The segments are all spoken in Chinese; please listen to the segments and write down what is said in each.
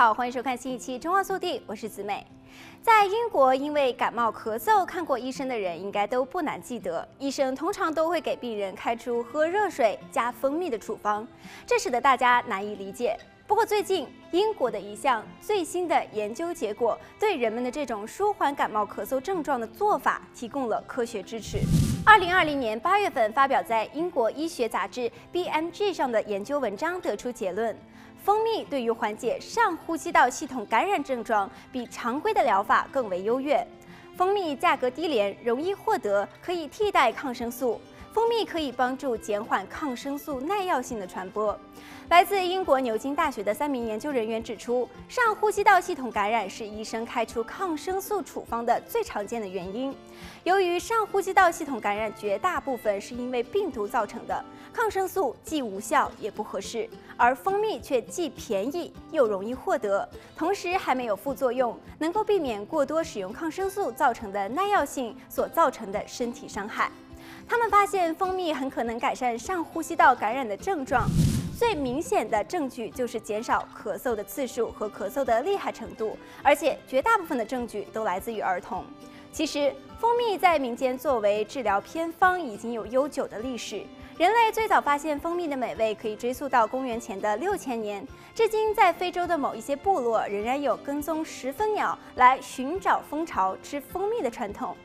好，欢迎收看新一期《中澳速递》，我是子美。在英国，因为感冒咳嗽看过医生的人应该都不难记得，医生通常都会给病人开出喝热水加蜂蜜的处方，这使得大家难以理解。不过最近，英国的一项最新的研究结果，对人们的这种舒缓感冒咳嗽症状的做法提供了科学支持。二零二零年八月份发表在英国医学杂志 BMG 上的研究文章得出结论。蜂蜜对于缓解上呼吸道系统感染症状，比常规的疗法更为优越。蜂蜜价格低廉，容易获得，可以替代抗生素。蜂蜜可以帮助减缓抗生素耐药性的传播。来自英国牛津大学的三名研究人员指出，上呼吸道系统感染是医生开出抗生素处方的最常见的原因。由于上呼吸道系统感染绝大部分是因为病毒造成的，抗生素既无效也不合适，而蜂蜜却既便宜又容易获得，同时还没有副作用，能够避免过多使用抗生素造成的耐药性所造成的身体伤害。他们发现蜂蜜很可能改善上呼吸道感染的症状，最明显的证据就是减少咳嗽的次数和咳嗽的厉害程度，而且绝大部分的证据都来自于儿童。其实，蜂蜜在民间作为治疗偏方已经有悠久的历史。人类最早发现蜂蜜的美味可以追溯到公元前的六千年，至今在非洲的某一些部落仍然有跟踪石蜂鸟来寻找蜂巢、吃蜂蜜的传统。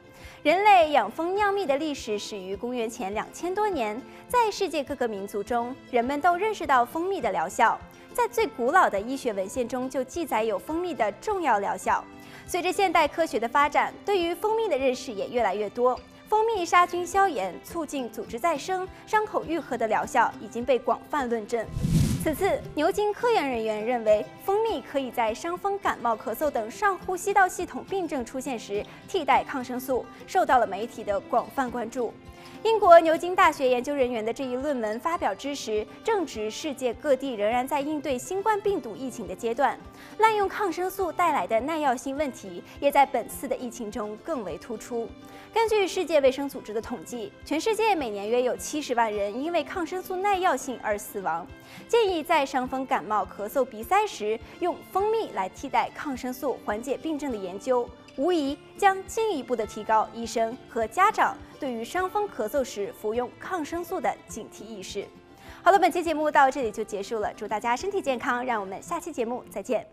人类养蜂酿蜜的历史始于公元前两千多年，在世界各个民族中，人们都认识到蜂蜜的疗效。在最古老的医学文献中就记载有蜂蜜的重要疗效。随着现代科学的发展，对于蜂蜜的认识也越来越多。蜂蜜杀菌消炎、促进组织再生、伤口愈合的疗效已经被广泛论证。此次，牛津科研人员认为，蜂蜜可以在伤风、感冒、咳嗽等上呼吸道系统病症出现时替代抗生素，受到了媒体的广泛关注。英国牛津大学研究人员的这一论文发表之时，正值世界各地仍然在应对新冠病毒疫情的阶段，滥用抗生素带来的耐药性问题，也在本次的疫情中更为突出。根据世界卫生组织的统计，全世界每年约有七十万人因为抗生素耐药性而死亡。建议在伤风、感冒、咳嗽、鼻塞时用蜂蜜来替代抗生素缓解病症的研究，无疑将进一步的提高医生和家长对于伤风咳嗽时服用抗生素的警惕意识。好了，本期节目到这里就结束了，祝大家身体健康，让我们下期节目再见。